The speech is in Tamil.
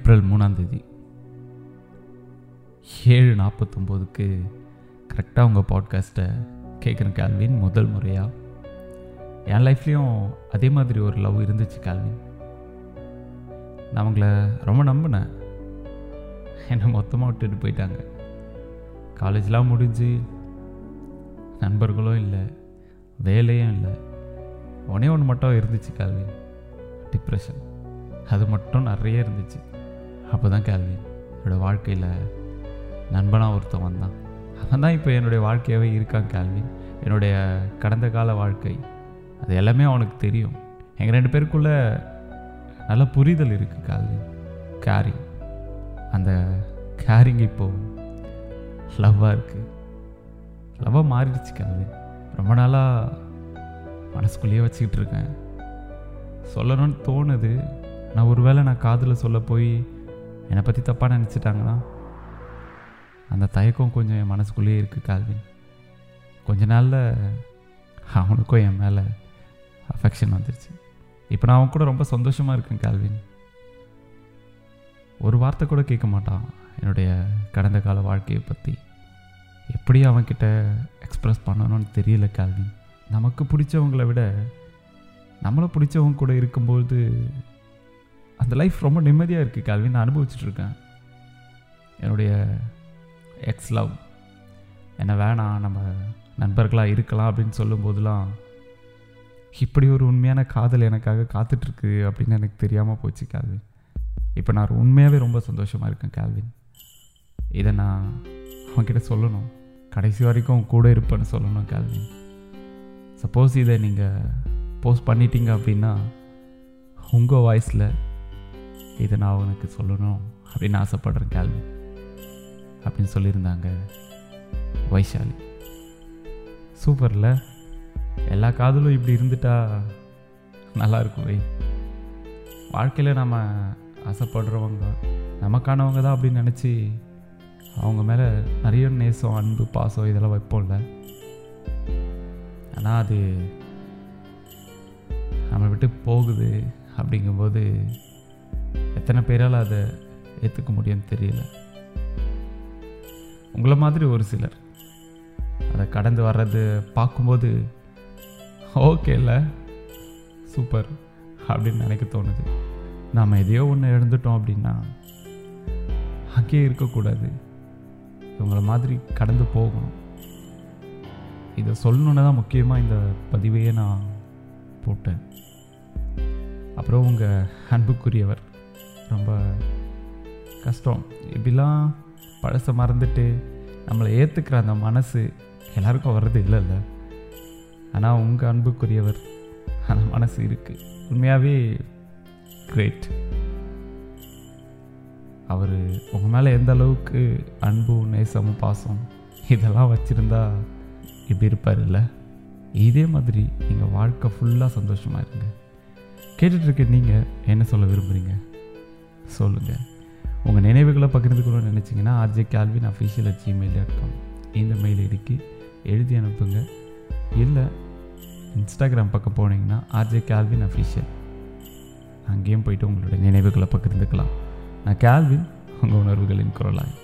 ஏப்ரல் மூணாம் தேதி. ஏழு நாற்பத்தொம்போதுக்கு கரெக்டாக உங்கள் பாட்காஸ்ட்டை கேட்குற கேல்வின் முதல் முறையாக என் லைஃப்லேயும் அதே மாதிரி ஒரு லவ் இருந்துச்சு கேல்வின். நான் அவங்கள ரொம்ப நம்பினேன். என்னை மொத்தமாக விட்டுட்டு போயிட்டாங்க. காலேஜ்லாம் முடிஞ்சு நண்பர்களும் இல்லை வேலையும் இல்லை. ஒன்றே ஒன்று மட்டும் இருந்துச்சு கால்வின். டிப்ரெஷன். அது மட்டும் நிறைய இருந்துச்சு. அப்போ தான் கேள்வி. என்னோடய வாழ்க்கையில் நண்பனாக ஒருத்தன் வந்தான். அவன் தான் இப்போ என்னுடைய வாழ்க்கையாகவே இருக்கான் கேள்வி. என்னுடைய கடந்த கால வாழ்க்கை அது எல்லாமே அவனுக்கு தெரியும். எங்கள் ரெண்டு பேருக்குள்ள நல்ல புரிதல் இருக்குது கேள்வி. கேரிங் அந்த கேரிங் இப்போது லவ்வாக இருக்குது லவ்வாக மாறிடுச்சு கேள்வின் ரொம்ப நாளாக மனசுக்குள்ளேயே வச்சுக்கிட்டு இருக்கேன். சொல்லணும்னு தோணுது. நான் ஒருவேளை நான் காதில் சொல்ல போய் என்னை பற்றி தப்பாக நினச்சிட்டாங்கன்னா அந்த தயக்கம் கொஞ்சம் என் மனசுக்குள்ளேயே இருக்குது கால்வின். கொஞ்ச நாளில் அவனுக்கும் என் மேலே அஃபெக்ஷன் வந்துருச்சு. இப்போ நான் அவன் கூட ரொம்ப சந்தோஷமாக இருக்கேன் கால்வின். ஒரு வார்த்தை கூட கேட்க மாட்டான் என்னுடைய கடந்த கால வாழ்க்கையை பற்றி எப்படி அவன்கிட்ட எக்ஸ்ப்ரெஸ் பண்ணணும்னு தெரியல கால்வின். நமக்கு பிடிச்சவங்கள விட நம்மளை பிடிச்சவங்க கூட இருக்கும்போது அந்த லைஃப் ரொம்ப நிம்மதியாக இருக்குது கால்வின் நான் அனுபவிச்சுட்ருக்கேன் என்னுடைய எக்ஸ் லவ் என்ன வேணாம் நம்ம நண்பர்களாக இருக்கலாம் அப்படின்னு சொல்லும்போதெல்லாம் இப்படி ஒரு உண்மையான காதல் எனக்காக காத்துட்ருக்கு அப்படின்னு எனக்கு தெரியாமல் போச்சு கால்வின் இப்போ நான் உண்மையாகவே ரொம்ப சந்தோஷமாக இருக்கேன் கால்வின் இதை நான் அவன்கிட்ட சொல்லணும். கடைசி வரைக்கும் கூட இருப்பேன்னு சொல்லணும் கால்வின் சப்போஸ் இதை நீங்கள் போஸ்ட் பண்ணிட்டீங்க அப்படின்னா உங்கள் வாய்ஸில் இதை நான் உனக்கு சொல்லணும் அப்படின்னு ஆசைப்படுறேன் கேள்வி அப்படின்னு சொல்லியிருந்தாங்க வைஷாலி. சூப்பரில். எல்லா காதலும் இப்படி இருந்துட்டா நல்லா வை. வாழ்க்கையில் நம்ம ஆசைப்படுறவங்க நமக்கானவங்க தான் அப்படின்னு நினச்சி அவங்க மேலே நிறைய நேசம் அன்பு பாசம் இதெல்லாம் வைப்போம்ல. ஆனால் அது நம்மளை விட்டு போகுது அப்படிங்கும்போது எத்தனை பேரால் அதை ஏற்றுக்க முடியும்னு தெரியல. உங்களை மாதிரி ஒரு சிலர். அதை கடந்து வர்றது பார்க்கும்போது ஓகே இல்லை சூப்பர் அப்படின்னு நினைக்க தோணுது. நாம் எதையோ ஒன்று இழந்துட்டோம் அப்படின்னா அங்கேயே இருக்கக்கூடாது. இவங்கள மாதிரி கடந்து போகணும். இதை சொல்லணுன்னு தான் முக்கியமாக இந்த பதிவையே நான் போட்டேன். அப்புறம் உங்கள் அன்புக்குரியவர் ரொம்ப கஷ்டம். இப்படிலாம் பழசை மறந்துட்டு நம்மளை ஏற்றுக்கிற அந்த மனசு எல்லாருக்கும் வர்றது இல்லைல்ல. ஆனால் உங்கள் அன்புக்குரியவர் அந்த மனசு இருக்குது உண்மையாகவே கிரேட் அவர் உங்கள் மேலே எந்த அளவுக்கு அன்பும் நேசமும் பாசம் இதெல்லாம் வச்சுருந்தா இப்படி இருப்பார் இல்லை இதே மாதிரி நீங்கள் வாழ்க்கை ஃபுல்லாக சந்தோஷமாக இருங்க. கேட்டுட்ருக்க நீங்கள் என்ன சொல்ல விரும்புகிறீங்க சொல்லுங்கள் உங்கள் நினைவுகளை பகிர்ந்துக்கணும்னு நினச்சிங்கன்னா RJ Calvin official at Gmail dot com இந்த மெயில் ஐடிக்கு எழுதி அனுப்புங்க. இல்லை இன்ஸ்டாகிராம் பக்கம் போனீங்கன்னா ஆர்ஜே கேல்வின் அஃபிஷியல் அங்கேயும் போயிட்டு உங்களுடைய நினைவுகளை பகிர்ந்துக்கலாம். நான் கேல்வின் உங்கள் உணர்வுகளின் குரலாய்.